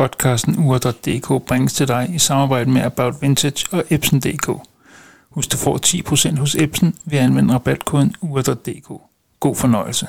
Podcasten ur.dk bringes til dig i samarbejde med About Vintage og Epson.dk. Husk, du får 10% hos Epson ved at anvende rabatkoden ur.dk. God fornøjelse.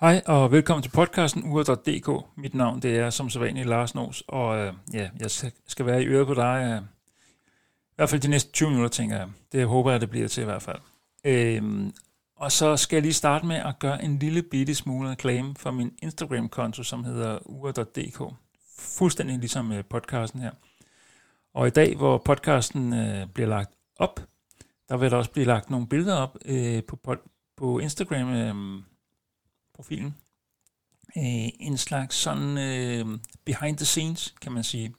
Hej og velkommen til podcasten Ure.dk. Mit navn det er som sædvanligt Lars Nås, og øh, ja, jeg skal være i øret på dig. Øh, I hvert fald de næste 20 minutter, tænker jeg. Det håber jeg, det bliver til i hvert fald. Øh, og så skal jeg lige starte med at gøre en lille bitte smule reklame for min Instagram-konto, som hedder Ure.dk. Fuldstændig ligesom øh, podcasten her. Og i dag, hvor podcasten øh, bliver lagt op, der vil der også blive lagt nogle billeder op øh, på, på Instagram, øh, profilen. Øh, en slags sådan øh, behind the scenes, kan man sige.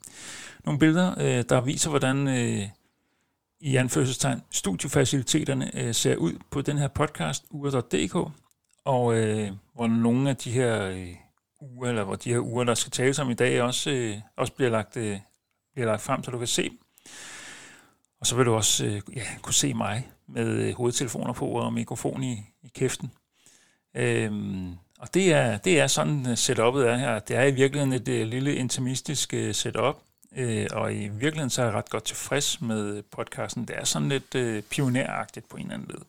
Nogle billeder, øh, der viser, hvordan øh, i anførselstegn studiefaciliteterne øh, ser ud på den her podcast, ure.dk, og øh, hvor nogle af de her øh, uger, eller hvor de her uger, der skal tales om i dag, også, øh, også bliver, lagt, øh, bliver lagt frem, så du kan se Og så vil du også øh, ja, kunne se mig med øh, hovedtelefoner på og mikrofon i, i kæften. Øhm, og det er, det er sådan øh, setupet er her. Det er i virkeligheden et, et lille intimistisk uh, setup, øh, og i virkeligheden så er jeg ret godt tilfreds med podcasten. Det er sådan lidt øh, pioneragtigt på en eller anden led.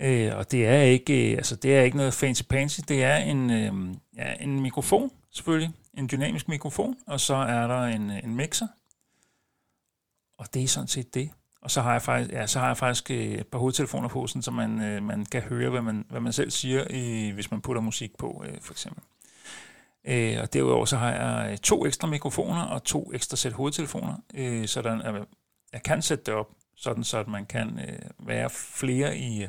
Øh, og det er ikke, altså det er ikke noget fancy pansy. Det er en, øh, ja, en mikrofon selvfølgelig, en dynamisk mikrofon, og så er der en, en mixer. Og det er sådan set det. Og så har jeg faktisk, ja, så har jeg faktisk øh, et par hovedtelefoner på, sådan, så man, øh, man kan høre, hvad man, hvad man selv siger, hvis man putter musik på, øh, for eksempel. Øh, og derudover så har jeg øh, to ekstra mikrofoner og to ekstra sæt hovedtelefoner, øh, sådan at jeg kan sætte det op, sådan så at man kan øh, være flere i, øh,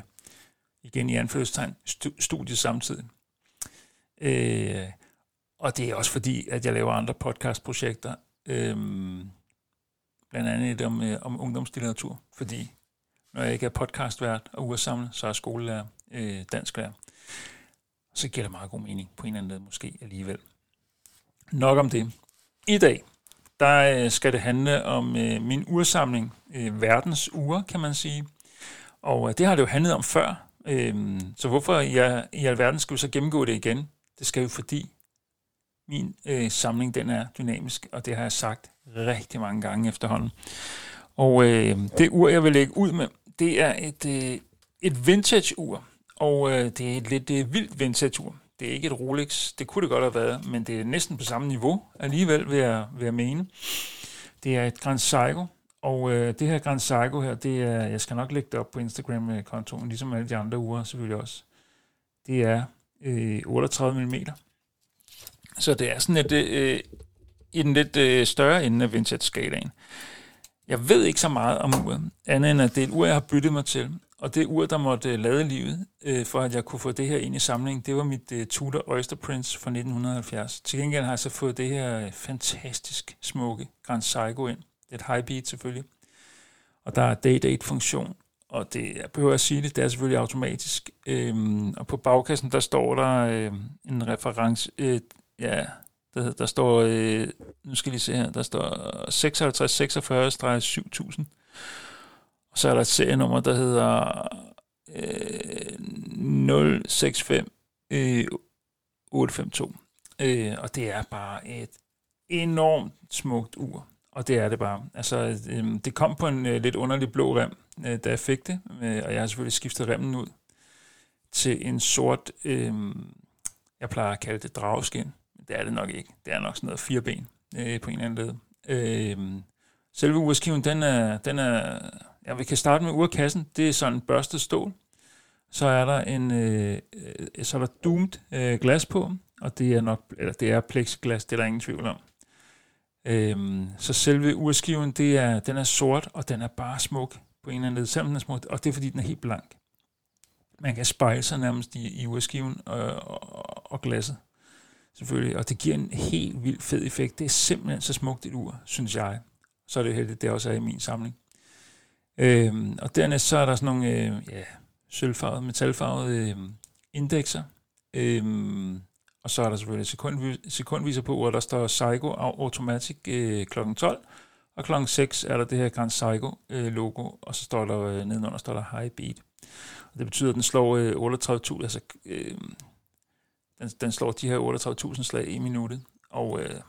igen i anførselstegn, studiet samtidig. Øh, og det er også fordi, at jeg laver andre podcastprojekter, øh, blandt andet et om, øh, om ungdomslitteratur, fordi når jeg ikke er podcastvært og ursamlet, så er skolelærer, øh, dansklærer. Så giver det meget god mening på en eller anden måde måske alligevel. Nok om det. I dag, der øh, skal det handle om øh, min ursamling, øh, verdens uger, kan man sige. Og øh, det har det jo handlet om før, øh, så hvorfor jeg, i alverden skal vi så gennemgå det igen? Det skal jo fordi, min øh, samling den er dynamisk, og det har jeg sagt rigtig mange gange efterhånden. Og øh, det ur, jeg vil lægge ud med, det er et, øh, et vintage-ur, og øh, det er et lidt øh, vildt vintage-ur. Det er ikke et Rolex, det kunne det godt have været, men det er næsten på samme niveau alligevel, vil jeg, vil jeg mene. Det er et Grand Seiko, og øh, det her Grand Seiko her, det er, jeg skal nok lægge det op på Instagram-kontoen, ligesom alle de andre uger selvfølgelig også. Det er øh, 38 mm. Så det er sådan et, øh, i den lidt øh, større ende af vintage-skalaen. Jeg ved ikke så meget om uret, andet end at det er et ur, jeg har byttet mig til. Og det ur, der måtte øh, lade livet, øh, for at jeg kunne få det her ind i samlingen, det var mit øh, Tudor Oyster Prince fra 1970. Til gengæld har jeg så fået det her øh, fantastisk smukke Grand Seiko ind. Det er et high beat selvfølgelig. Og der er day-date-funktion, og det, jeg behøver at sige det, det er selvfølgelig automatisk. Øhm, og på bagkassen, der står der øh, en reference, øh, ja, der, der står, øh, nu skal vi se her, der står 5646-7000. Og så er der et serienummer, der hedder øh, 065 øh, 852. Øh, og det er bare et enormt smukt ur. Og det er det bare. Altså, øh, det kom på en øh, lidt underlig blå rem, øh, da jeg fik det. Øh, og jeg har selvfølgelig skiftet remmen ud til en sort, øh, jeg plejer at kalde det drageskin. Det er det nok ikke. Det er nok sådan noget fire ben øh, på en eller anden led. Øh, selve urskiven, den er, den er, ja, vi kan starte med urkassen. Det er sådan en børstet stål. Så er der en, øh, øh, så er der doomed øh, glas på, og det er nok, eller det er plexiglas, det er der ingen tvivl om. Øhm, så selve urskiven, det er, den er sort, og den er bare smuk på en eller anden led, selvom den er smuk, og det er fordi, den er helt blank. Man kan spejle sig nærmest i, i urskiven øh, og, og, og glasset selvfølgelig, og det giver en helt vild fed effekt. Det er simpelthen så smukt et ur, synes jeg. Så er det heldigt, det også er i min samling. Øhm, og dernæst så er der sådan nogle øh, ja, sølvfarvede, metalfarvede øh, indekser. Øhm, og så er der selvfølgelig sekundvis, sekundviser på, hvor der står Psycho Automatic øh, kl. 12, og kl. 6 er der det her Grand Psycho øh, logo, og så står der øh, nedenunder står der High Beat. Og det betyder, at den slår øh, 38.000, altså øh, den, den slår de her 38.000 slag i minuttet, og øh,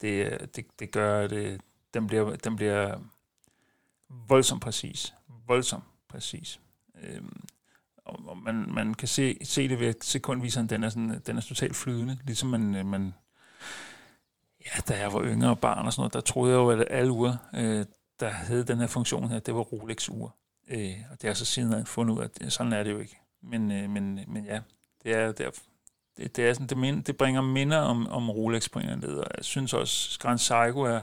det, det, det gør, at øh, den, bliver, den bliver voldsomt præcis. Voldsomt præcis. Øh, og man, man kan se, se det ved sekundviseren, den er, sådan, den er totalt flydende, ligesom man, øh, man ja, da jeg var yngre og barn og sådan noget, der troede jeg jo, at alle uger, øh, der havde den her funktion her, det var Rolex-ure. Øh, og det er så siden jeg fundet ud af, at sådan er det jo ikke. Men, øh, men, men ja, det er, det er, det, det, er sådan, det, mind, det bringer minder om, om Rolex på en eller anden led, og jeg synes også, Grand Seiko er,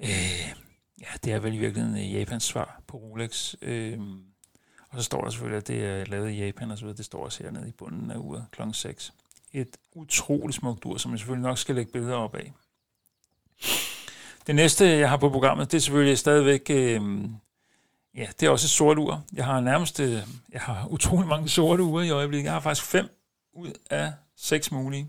øh, ja, det er vel i virkeligheden øh, Japans svar på Rolex. Øh, og så står der selvfølgelig, at det er lavet i Japan og så videre. Det står også hernede i bunden af uret kl. 6. Et utroligt smukt ur, som jeg selvfølgelig nok skal lægge billeder op af. Det næste, jeg har på programmet, det er selvfølgelig stadigvæk, øh, ja, det er også et sort ur. Jeg har nærmest, øh, jeg har utrolig mange sorte ure i øjeblikket. Jeg har faktisk fem ud af seks mulige.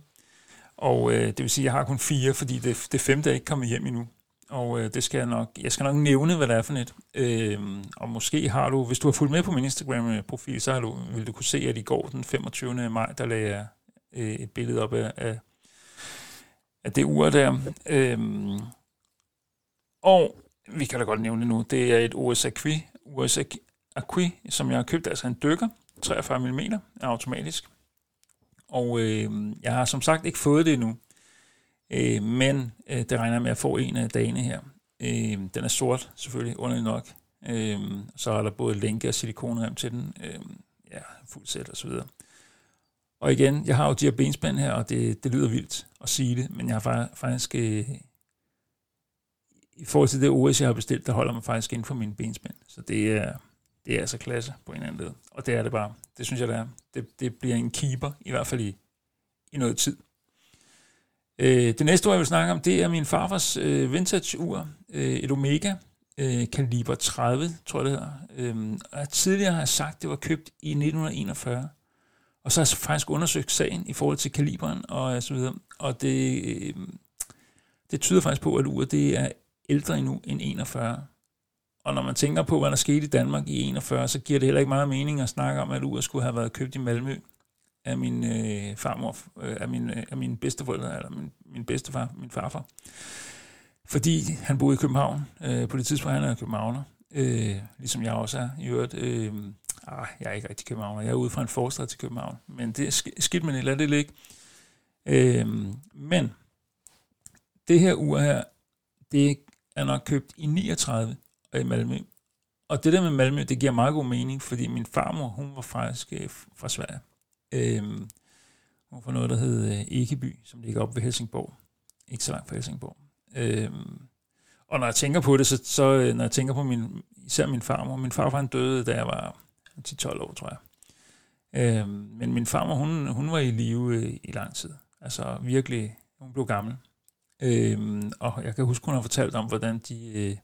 Og øh, det vil sige, at jeg har kun fire, fordi det, det femte er ikke kommet hjem endnu og øh, det skal jeg nok, jeg skal nok nævne, hvad det er for net. Øh, og måske har du, hvis du har fulgt med på min Instagram-profil, så har du, vil du kunne se, at i går den 25. maj, der lagde jeg øh, et billede op af, af, af det ur der. Øh, og vi kan da godt nævne det nu, det er et OS Acqui, OS Acqui, som jeg har købt, altså en dykker, 43 mm, automatisk. Og øh, jeg har som sagt ikke fået det endnu. Øh, men øh, det regner jeg med at få en af dagene her. Øh, den er sort, selvfølgelig, underligt nok. Øh, så er der både lænke og silikonrem til den. Øh, ja, fuld sæt og så videre. Og igen, jeg har jo de her benspænd her, og det, det lyder vildt at sige det, men jeg har faktisk... Øh, I forhold til det OS, jeg har bestilt, der holder man faktisk inden for mine benspænd. Så det er, det er altså klasse på en eller anden led. Og det er det bare. Det synes jeg, det er. Det, det bliver en keeper, i hvert fald i, i noget tid. Øh, det næste ord, jeg vil snakke om, det er min farfars øh, vintage-ur, øh, et Omega, øh, kaliber 30, tror jeg det hedder. Øh, og tidligere har jeg sagt, det var købt i 1941. Og så har jeg faktisk undersøgt sagen i forhold til kaliberen og øh, så videre. Og det, øh, det tyder faktisk på, at uret det er ældre endnu end 41. Og når man tænker på, hvad der skete i Danmark i 41, så giver det heller ikke meget mening at snakke om, at uret skulle have været købt i Malmø af min øh, farmor, øh, af, min, øh, af min bedsteforældre, eller min, min bedstefar, min farfar. Fordi han boede i København. Øh, på det tidspunkt han er københavner, øh, ligesom jeg også er i øvrigt. Øh, ah, jeg er ikke rigtig københavner, jeg er ude fra en forstad til København, men det er skidt men lad det ligge. Øh, men det her ur her, det er nok købt i 39 i Malmø. Og det der med Malmø, det giver meget god mening, fordi min farmor, hun var faktisk øh, fra Sverige. Øhm, fra noget, der hed øh, Ekeby, som ligger op ved Helsingborg. Ikke så langt fra Helsingborg. Øhm, og når jeg tænker på det, så, så øh, når jeg tænker på min, især min farmor, min farfar han døde, da jeg var 10-12 år, tror jeg. Øhm, men min farmor, hun, hun var i live øh, i lang tid. Altså virkelig, hun blev gammel. Øhm, og jeg kan huske, hun har fortalt om, hvordan de øh,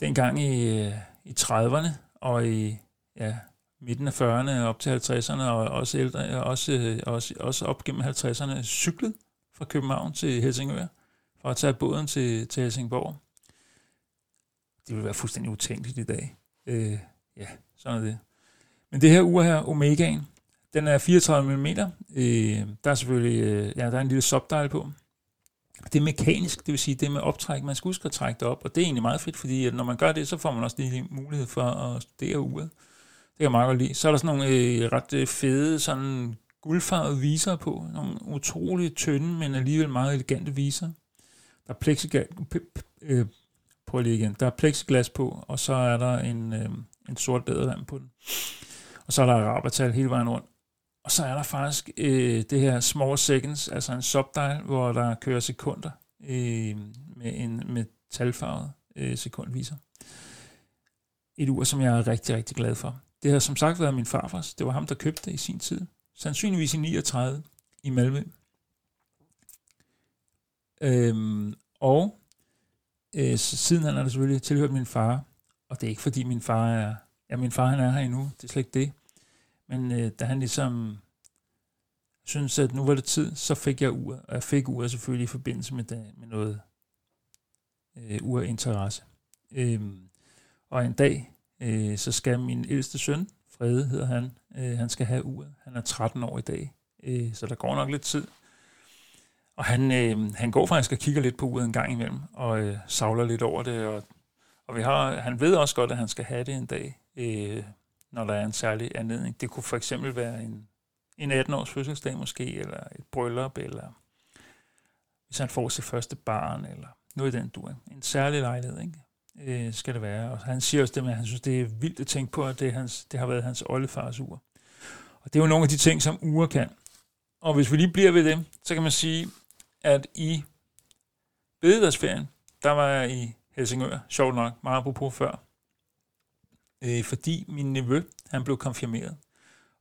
dengang i, øh, i 30'erne og i ja, midten af 40'erne op til 50'erne, og også, ældre, øh, også, øh, også, også op gennem 50'erne, cyklet fra København til Helsingør, for at tage båden til, til Helsingborg. Det ville være fuldstændig utænkeligt i dag. Øh, ja, sådan er det. Men det her ur her, Omegaen, den er 34 mm. Øh, der er selvfølgelig øh, ja, der er en lille subdial på. Det er mekanisk, det vil sige, det med optræk. Man skal huske at trække det op, og det er egentlig meget fedt, fordi at når man gør det, så får man også lige mulighed for at studere uret. Det kan jeg meget godt lide. Så er der sådan nogle øh, ret øh, fede, sådan guldfarvede viser på. Nogle utroligt tynde, men alligevel meget elegante viser. Der er plexiglas, øh, prøv lige igen. Der er plexiglas på, og så er der en, øh, en sort lædervand på den. Og så er der arabertal hele vejen rundt. Og så er der faktisk øh, det her small seconds, altså en subdial, hvor der kører sekunder øh, med en metalfarvet øh, sekundviser. Et ur, som jeg er rigtig, rigtig glad for. Det har som sagt været min farfars. Det var ham, der købte det i sin tid. Sandsynligvis i 39 i Malmø. Øhm, og øh, siden han har det selvfølgelig tilhørt min far, og det er ikke fordi min far er, ja min far han er her endnu, det er slet ikke det, men øh, da han ligesom synes, at nu var det tid, så fik jeg uret, og jeg fik uret selvfølgelig i forbindelse med, det, med noget øh, urinteresse. Øh, og en dag, øh, så skal min ældste søn, Frede hedder han, øh, han skal have uret. Han er 13 år i dag, øh, så der går nok lidt tid. Og han, øh, han går faktisk og kigger lidt på uret en gang imellem, og øh, savler lidt over det, og, og vi har, han ved også godt, at han skal have det en dag, øh, når der er en særlig anledning. Det kunne for eksempel være en, en 18-års fødselsdag måske, eller et bryllup, eller hvis han får sit første barn, eller noget i den dur. En særlig lejlighed, ikke? Øh, skal det være. Og han siger også det med, at han synes, det er vildt at tænke på, at det, er hans, det har været hans oldefars ur. Og det er jo nogle af de ting, som uger kan. Og hvis vi lige bliver ved det, så kan man sige, at i bededagsferien, der var jeg i Helsingør, sjovt nok, meget apropos før, øh, fordi min nevø, han blev konfirmeret.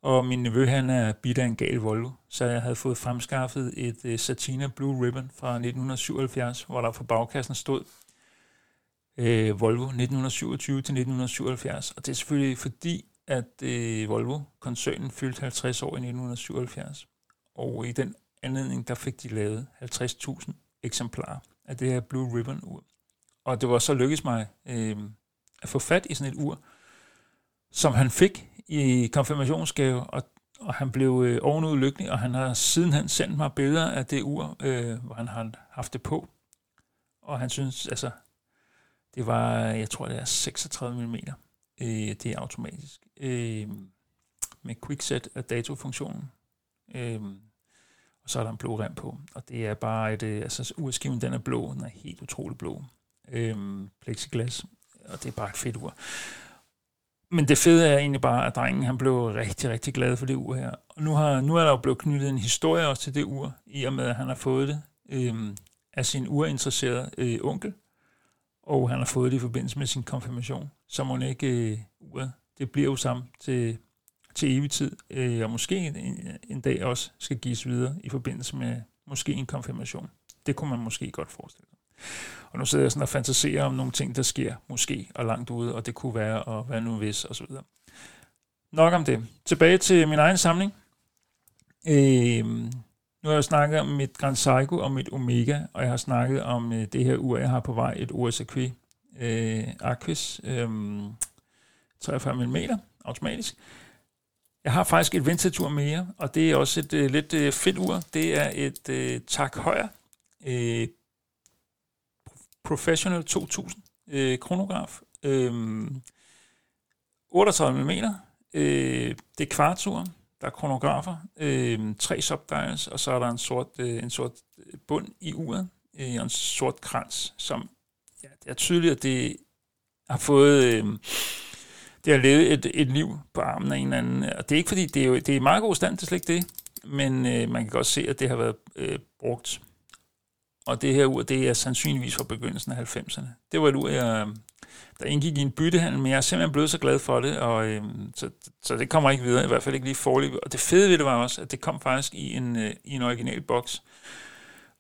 Og min nevø, han er bidt af en gal Volvo, så jeg havde fået fremskaffet et øh, Satina Blue Ribbon fra 1977, hvor der på bagkassen stod øh, Volvo 1927 til 1977. Og det er selvfølgelig fordi, at øh, Volvo-koncernen fyldte 50 år i 1977. Og i den anledning, der fik de lavet 50.000 eksemplarer af det her Blue Ribbon-ur. Og det var så lykkedes mig øh, at få fat i sådan et ur, som han fik i konfirmationsgave, og, og han blev øh, ovenud lykkelig, og han har sidenhen sendt mig billeder af det ur, øh, hvor han har haft det på. Og han synes, altså, det var, jeg tror, det er 36 mm. Øh, det er automatisk. Øh, med quickset af datofunktionen. Øh, og så er der en blå rem på. Og det er bare et, øh, altså urskiven, den er blå, den er helt utrolig blå. Øh, plexiglas, og det er bare et fedt ur. Men det fede er egentlig bare, at drengen han blev rigtig, rigtig glad for det ur her. Og nu, har, nu er der jo blevet knyttet en historie også til det ur, i og med, at han har fået det øh, af sin urinteresserede øh, onkel. Og han har fået det i forbindelse med sin konfirmation. Så må ikke øh, uret, det bliver jo sammen til, til evig tid. Øh, og måske en, en dag også skal gives videre i forbindelse med måske en konfirmation. Det kunne man måske godt forestille sig. Og nu sidder jeg sådan og fantaserer om nogle ting, der sker måske og langt ude, og det kunne være, og hvad nu hvis, og så videre. Nok om det. Tilbage til min egen samling. Øh, nu har jeg snakket om mit Grand Seiko og mit Omega, og jeg har snakket om øh, det her ur, jeg har på vej, et OSAQ øh, Aquis øh, 43 mm automatisk. Jeg har faktisk et vintage-ur mere, og det er også et øh, lidt øh, fedt ur. Det er et øh, Tak Højer øh, Professional 2000 øh, kronograf. Øh, 38 mm. Øh, det er kvartur. Der er kronografer. Øh, tre subdials, og så er der en sort, øh, en sort øh, bund i uret. Øh, og en sort krans, som ja, det er tydeligt, at det har fået... Øh, det har levet et, et liv på armen af en eller anden. Og det er ikke fordi, det er, jo, det er i meget god stand, det er slet ikke det. Men øh, man kan godt se, at det har været øh, brugt og det her ur, det er sandsynligvis fra begyndelsen af 90'erne. Det var et ur, jeg, øhm, der indgik i en byttehandel, men jeg er simpelthen blevet så glad for det, og øh, så, så det kommer ikke videre, i hvert fald ikke lige forløb. Og det fede ved det var også, at det kom faktisk i en, øh, i en original boks.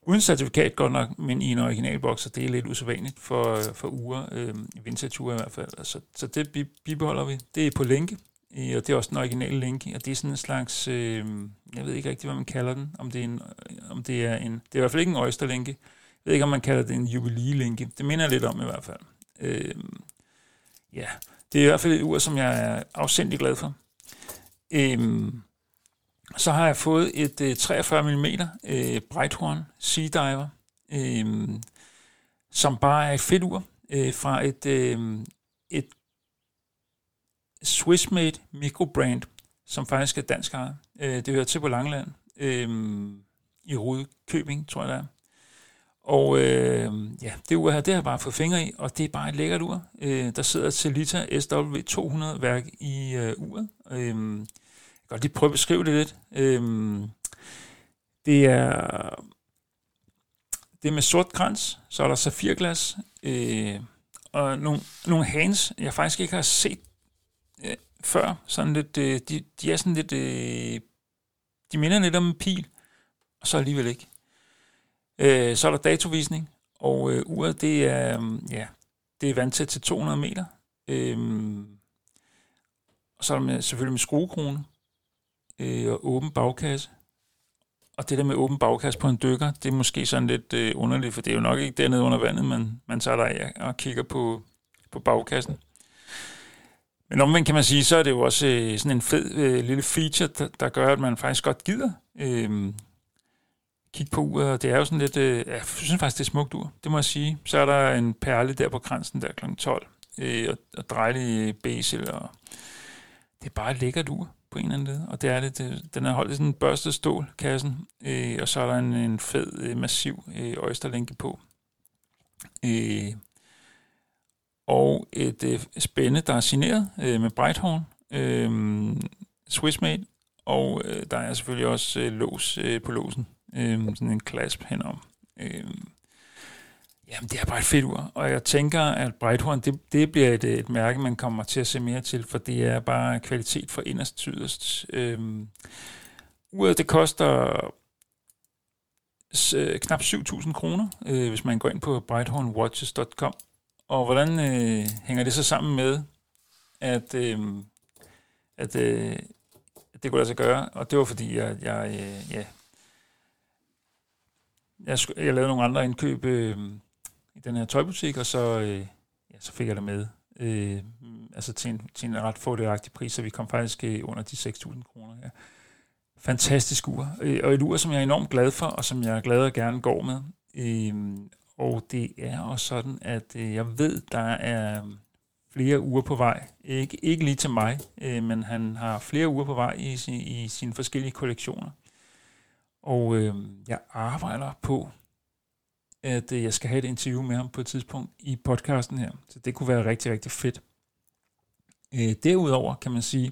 Uden certifikat godt nok, men i en original boks, og det er lidt usædvanligt for, øh, for uger, øh, vintage i hvert fald. Så, så det bibeholder vi. Det er på lænke, og det er også den originale link, og det er sådan en slags, øh, jeg ved ikke rigtig, hvad man kalder den, om det er en, øh, om det er en, det er i hvert fald ikke en oysterlænke, jeg ved ikke, om man kalder det en jubilee-linke. det minder jeg lidt om i hvert fald. Øh, ja, det er i hvert fald et ur, som jeg er afsindig glad for. Øh, så har jeg fået et øh, 43 mm øh, Breithorn Sea Diver, øh, som bare er et fedt ur øh, fra et, øh, et Swissmade microbrand, som faktisk er dansk ejet. Øh, det hører til på Langeland, øh, i Rudkøbing, tror jeg det er. Og øh, ja, det ur her, det har jeg bare fået fingre i, og det er bare et lækkert ur. Øh, der sidder Celita SW200-værk i øh, uret. Øh, jeg kan godt lige prøve at beskrive det lidt. Øh, det er det er med sort krans, så er der safirglas, øh, og nogle, nogle hands, jeg faktisk ikke har set øh, før. Sådan lidt, øh, de, de er sådan lidt... Øh, de minder lidt om en pil, og så alligevel ikke. Øh, så er der datovisning, og øh, uret det er, mm, ja, det er vandtæt til 200 meter. Øh, og så er der med, selvfølgelig med skruekrone øh, og åben bagkasse. Og det der med åben bagkasse på en dykker, det er måske sådan lidt øh, underligt, for det er jo nok ikke dernede under vandet, man, man tager der af og kigger på, på bagkassen. Men omvendt kan man sige, så er det jo også øh, sådan en fed øh, lille feature, der, der gør, at man faktisk godt gider øh, kigge på uret. Og det er jo sådan lidt, øh, jeg synes faktisk, det er smukt ur, det må jeg sige. Så er der en perle der på kransen der kl. 12, øh, og, og dejlig øh, bezel, og det er bare et lækkert ur på en eller anden led. Og det er det, det øh, den er holdt i sådan en børstet stål, kassen, øh, og så er der en, en fed, øh, massiv øh, østerlænke på. Øh, og et øh, spænde, der er signeret øh, med Breithorn, øh, Swissmade, og øh, der er selvfølgelig også øh, lås øh, på låsen, øh, sådan en clasp henom. Øh, jamen, det er bare et fedt ur, og jeg tænker, at Breithorn, det, det bliver et, et mærke, man kommer til at se mere til, for det er bare kvalitet for inderst til yderst. Øh, uret, det koster øh, knap 7.000 kroner, øh, hvis man går ind på brighthornwatches.com og hvordan øh, hænger det så sammen med, at, øh, at øh, det kunne lade sig gøre? Og det var fordi, jeg, jeg, øh, ja, jeg, jeg lavede nogle andre indkøb øh, i den her tøjbutik, og så, øh, ja, så fik jeg det med. Øh, altså til en, til en ret fordelagtig pris, så vi kom faktisk øh, under de 6.000 kroner her. Fantastisk ur, øh, og et ur, som jeg er enormt glad for, og som jeg er glad og gerne går med. Øh, og det er også sådan, at øh, jeg ved, der er øh, flere uger på vej. Ikke, ikke lige til mig, øh, men han har flere uger på vej i, sin, i sine forskellige kollektioner. Og øh, jeg arbejder på, at øh, jeg skal have et interview med ham på et tidspunkt i podcasten her. Så det kunne være rigtig, rigtig fedt. Øh, derudover kan man sige,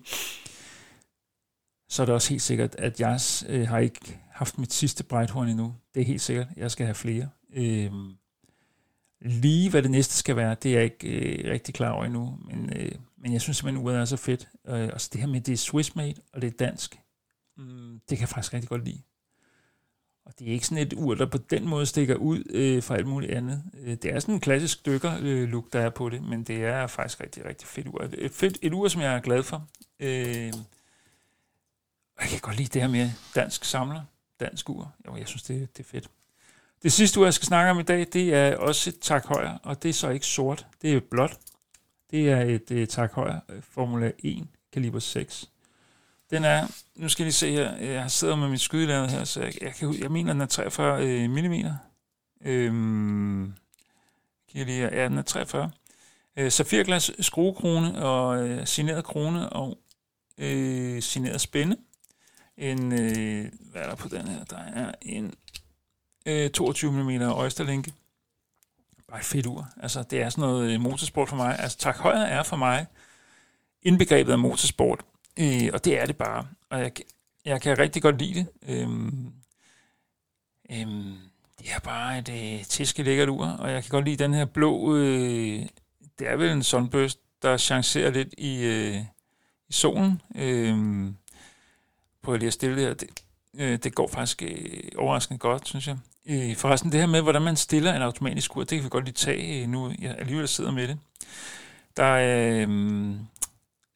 så er det også helt sikkert, at jeg øh, har ikke haft mit sidste brejthorn endnu. Det er helt sikkert. Jeg skal have flere. Øh, lige hvad det næste skal være, det er jeg ikke øh, rigtig klar over endnu, men, øh, men jeg synes simpelthen, uret er så fedt. Øh, og så det her med, det er Swiss made, og det er dansk, mm, det kan jeg faktisk rigtig godt lide. Og det er ikke sådan et ur, der på den måde stikker ud øh, fra alt muligt andet. Øh, det er sådan en klassisk dykker-look, øh, der er på det, men det er faktisk rigtig, rigtig fedt ur. Et, fedt, et ur, som jeg er glad for. Øh, jeg kan godt lide det her med dansk samler, dansk ur. Jo, jeg synes, det, det er fedt. Det sidste ur, jeg skal snakke om i dag, det er også et tak højre, og det er så ikke sort, det er blåt. Det er et et tak højre øh, Formula 1 kaliber 6. Den er, nu skal I se her, jeg sidder med mit skydelæder her, så jeg, jeg, kan, jeg mener, den er 43 øh, mm. Øhm, kan jeg lige, ja, den er 43. Øh, safirglas, skruekrone og øh, signeret krone og øh, signeret spænde. En, øh, hvad er der på den her? Der er en øh, 22 mm Oysterlænke. Bare et fedt ur. Altså, det er sådan noget øh, motorsport for mig. Altså, tak højre er for mig indbegrebet af motorsport. Øh, og det er det bare. Og jeg, jeg kan rigtig godt lide det. Øhm, øhm, det er bare et øh, tiske lækkert ur, og jeg kan godt lide den her blå, øh, det er vel en sunburst, der chancerer lidt i, øh, i solen. Øh, prøver lige at stille det her. Det, øh, det går faktisk øh, overraskende godt, synes jeg. Øh, forresten, det her med, hvordan man stiller en automatisk ur, det kan vi godt lige tage øh, nu, jeg alligevel sidder med det. Der øh,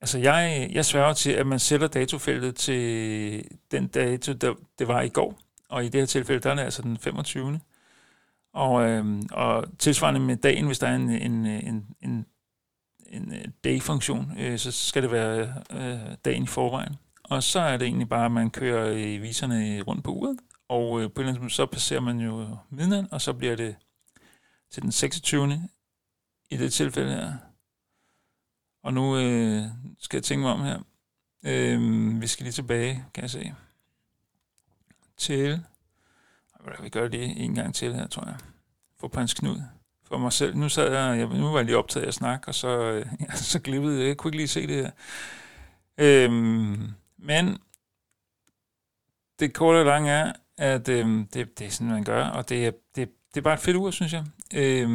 altså jeg, jeg sværger til, at man sætter datofeltet til den dato, der, det var i går, og i det her tilfælde, der er det altså den 25. Og, øh, og tilsvarende med dagen, hvis der er en, en, en, en, en øh, day-funktion, øh, så skal det være øh, dagen i forvejen. Og så er det egentlig bare, at man kører i viserne rundt på uret, og øh, på en eller anden så passerer man jo midnat, og så bliver det til den 26. i det tilfælde her. Og nu øh, skal jeg tænke mig om her. Øh, vi skal lige tilbage, kan jeg se. Til... Vi gør det en gang til her, tror jeg. Få på hans Knud. For mig selv. Nu, sad jeg, jeg, nu var jeg lige optaget af at snakke, og så, øh, så glippede jeg. Jeg kunne ikke lige se det her. Øh, men det korte og lange er, at øh, det, det er sådan, man gør, og det er, det, det er bare et fedt ur, synes jeg. Øh,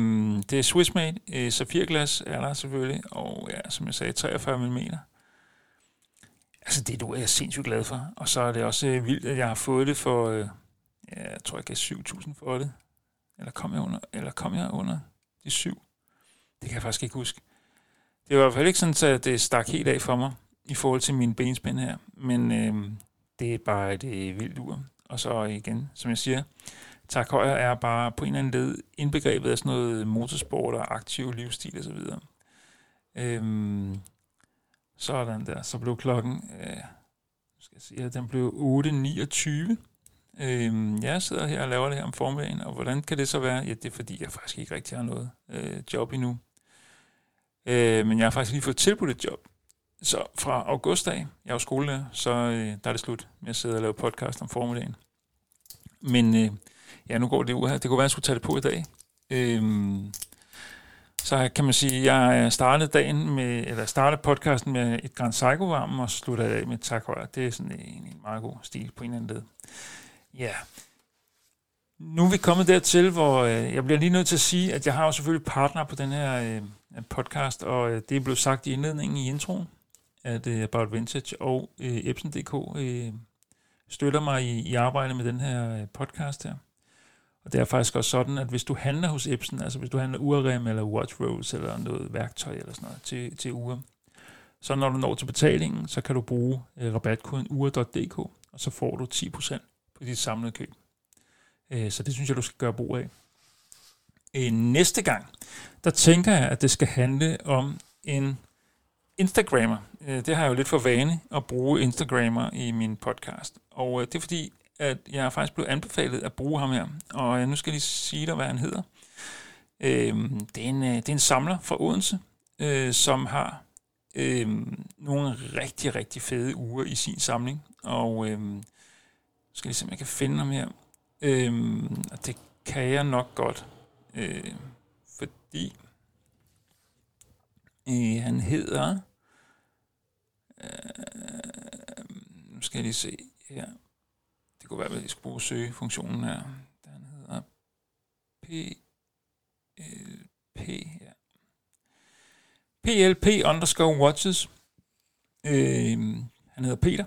det er Swissmade, øh, safirglas er der selvfølgelig, og ja, som jeg sagde, 43 mm. Altså det er et ur, jeg er sindssygt glad for, og så er det også øh, vildt, at jeg har fået det for, øh, jeg tror, jeg gav 7.000 for det. Eller kom jeg under, eller kom jeg under de syv? Det kan jeg faktisk ikke huske. Det var i hvert fald ikke sådan, at det stak helt af for mig i forhold til min benspænd her. Men øh, det er bare et øh, vildt ur. Og så igen, som jeg siger, Tak Højer er bare på en eller anden led indbegrebet af sådan noget motorsport og aktiv livsstil osv. Øhm, sådan der. Så blev klokken, øh, skal jeg sige, den blev 8.29. Øhm, jeg sidder her og laver det her om formiddagen, og hvordan kan det så være? Ja, det er fordi, jeg faktisk ikke rigtig har noget øh, job endnu. Øh, men jeg har faktisk lige fået tilbudt et job. Så fra august af, jeg er jo skolelærer, så øh, der er det slut med at sidde og lave podcast om formiddagen. Men øh, ja, nu går det ud her. Det kunne være, at jeg skulle tage det på i dag. Øh, så kan man sige, at jeg startede dagen med, eller startede podcasten med et Grand Psycho varm, og slutter af med tak højre. Det er sådan en, en meget god stil på en eller anden led. Ja. Nu er vi kommet dertil, hvor øh, jeg bliver lige nødt til at sige, at jeg har jo selvfølgelig partner på den her øh, podcast, og øh, det er blevet sagt i indledningen i introen, at uh, About Vintage og uh, Epson.dk uh, støtter mig i, i arbejdet med den her podcast her. Og det er faktisk også sådan, at hvis du handler hos Epson, altså hvis du handler urrem eller watchroads eller noget værktøj eller sådan noget til, til ure, så når du når til betalingen, så kan du bruge øh, rabatkoden ure.dk, og så får du 10% på dit samlede køb. Øh, så det synes jeg, du skal gøre brug af. Øh, næste gang, der tænker jeg, at det skal handle om en Instagrammer. Øh, det har jeg jo lidt for vane at bruge Instagrammer i min podcast. Og øh, det er fordi, at jeg er faktisk blevet anbefalet at bruge ham her. Og øh, nu skal jeg lige sige dig, hvad han hedder. Det, er en, det er en samler fra Odense, som har nogle rigtig, rigtig fede uger i sin samling. Og øhm, skal lige se, om jeg kan finde ham her. Og det kan jeg nok godt, fordi øh, han hedder... Øh, nu skal jeg lige se her. Det kunne være, at jeg skulle bruge søgefunktionen her. Den hedder P... P, ja. PLP underscore watches. Øh, han hedder Peter.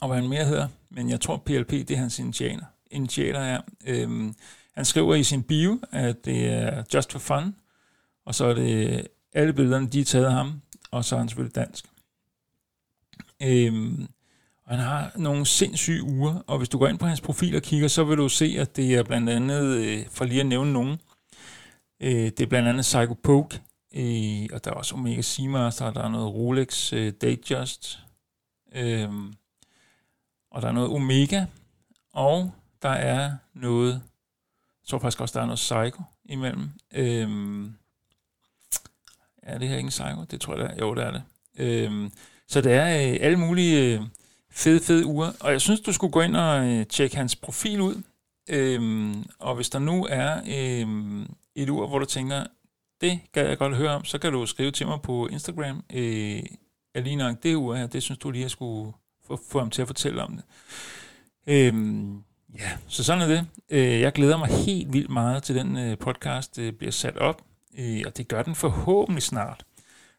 Og hvad han mere hedder. Men jeg tror, PLP det er hans initialer. Initialer er. Øh, han skriver i sin bio, at det er just for fun. Og så er det alle billederne, de er taget af ham. Og så er han selvfølgelig dansk. Øh, han har nogle sindssyge uger, og hvis du går ind på hans profil og kigger, så vil du se, at det er blandt andet, øh, for lige at nævne nogen, øh, det er blandt andet Psycho Poke, øh, og der er også Omega Seamaster, der er noget Rolex øh, Datejust, øh, og der er noget Omega, og der er noget, jeg tror faktisk også, der er noget Psycho imellem. Øh, er det her ikke en Psycho? Det tror jeg, det er. Jo, det er det. Øh, så det er øh, alle mulige... Øh, fed, fed uger. Og jeg synes, du skulle gå ind og øh, tjekke hans profil ud. Øhm, og hvis der nu er øhm, et ur, hvor du tænker, det kan jeg godt høre om, så kan du skrive til mig på Instagram. Øh, lige nok det ur her, det synes du lige, jeg skulle få, få ham til at fortælle om det. Øhm, ja, så sådan er det. Øh, jeg glæder mig helt vildt meget til den øh, podcast, øh, bliver sat op. Øh, og det gør den forhåbentlig snart.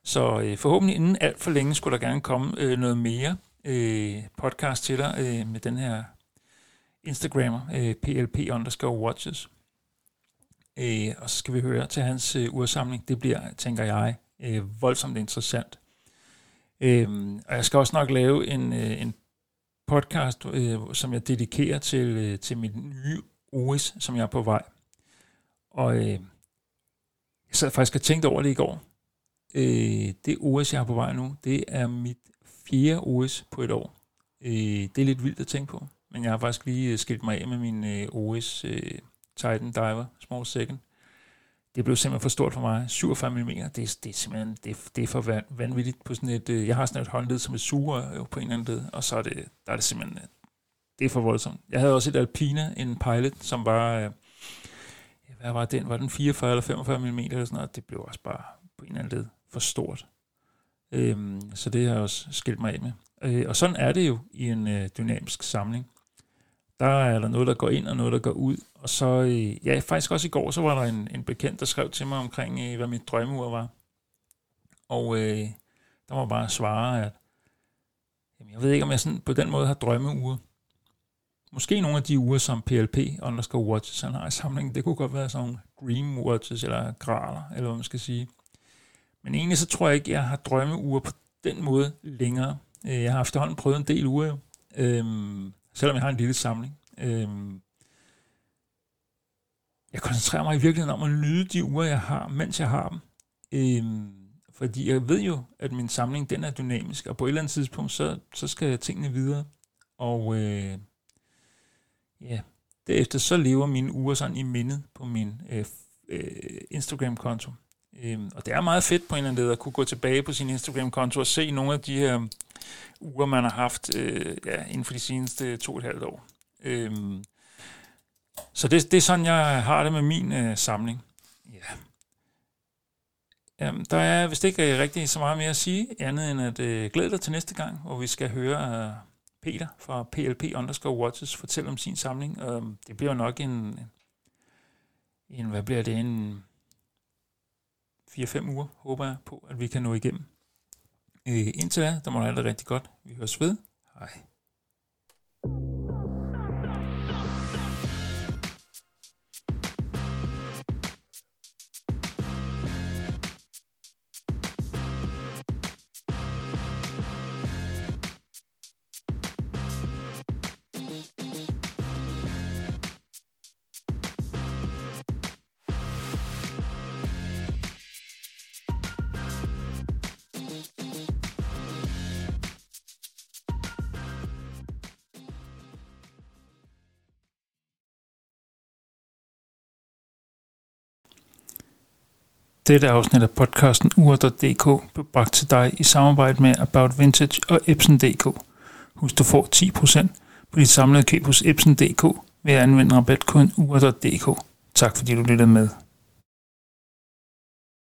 Så øh, forhåbentlig inden alt for længe skulle der gerne komme øh, noget mere øh, podcast til dig øh, med den her Instagrammer, øh, PLP underscore watches. Øh, og så skal vi høre til hans øh, ursamling. Det bliver, tænker jeg, øh, voldsomt interessant. Øh, og jeg skal også nok lave en, øh, en podcast, øh, som jeg dedikerer til, øh, til mit nye OS, som jeg er på vej. Og øh, jeg sad faktisk og tænkte over det i går. Øh, det OS, jeg har på vej nu, det er mit fjerde OS på et år. Øh, det er lidt vildt at tænke på, men jeg har faktisk lige øh, skilt mig af med min øh, OS øh, Titan Diver Small Second. Det blev simpelthen for stort for mig. 47 mm, det, det er simpelthen det det er for vanvittigt på sådan et, øh, jeg har sådan et håndled som et suger på en eller anden led, og så er det, der er det simpelthen, øh, det er for voldsomt. Jeg havde også et Alpina, en Pilot, som var, øh, hvad var den, var den 44 eller 45 mm eller sådan noget, det blev også bare på en eller anden led for stort. Øhm, så det har jeg også skilt mig af med. Øh, og sådan er det jo i en øh, dynamisk samling. Der er der noget, der går ind, og noget, der går ud. Og så, øh, ja, faktisk også i går, så var der en, en bekendt, der skrev til mig omkring, øh, hvad mit drømmeur var. Og øh, der var bare svare, at jamen, jeg ved ikke, om jeg sådan på den måde har drømmeuger. Måske nogle af de uger, som PLP underscore watches han har i samlingen, det kunne godt være sådan nogle Dream Watches eller Graler, eller hvad man skal sige. Men egentlig så tror jeg ikke, jeg har drømmeuger på den måde længere. Øh, jeg har efterhånden prøvet en del uger, øhm, selvom jeg har en lille samling. Øhm, jeg koncentrerer mig i virkeligheden om at nyde de uger, jeg har, mens jeg har dem. Øhm, fordi jeg ved jo, at min samling den er dynamisk, og på et eller andet tidspunkt, så, så skal tingene videre. Og øh, ja, derefter så lever mine uger sådan i mindet på min øh, øh, Instagram-konto. Øhm, og det er meget fedt på en eller anden måde at kunne gå tilbage på sin Instagram-konto og se nogle af de her øhm, uger, man har haft øh, ja, inden for de seneste to og et halvt år. Øhm, så det, det er sådan, jeg har det med min øh, samling. Ja. Jamen, der er vist ikke øh, rigtig så meget mere at sige, andet end at øh, glæde dig til næste gang, hvor vi skal høre øh, Peter fra PLP underscore Watches fortælle om sin samling. Øh, det bliver nok en, en, hvad bliver det, en 4-5 uger, håber jeg på, at vi kan nå igennem. Øh, indtil da, der må det rigtig godt. Vi høres ved. Hej. Dette afsnit af podcasten ur.dk blev bragt til dig i samarbejde med About Vintage og Epson.dk. Husk, du får 10% på dit samlede køb hos Epson.dk ved at anvende rabatkoden ur.dk. Tak fordi du lyttede med.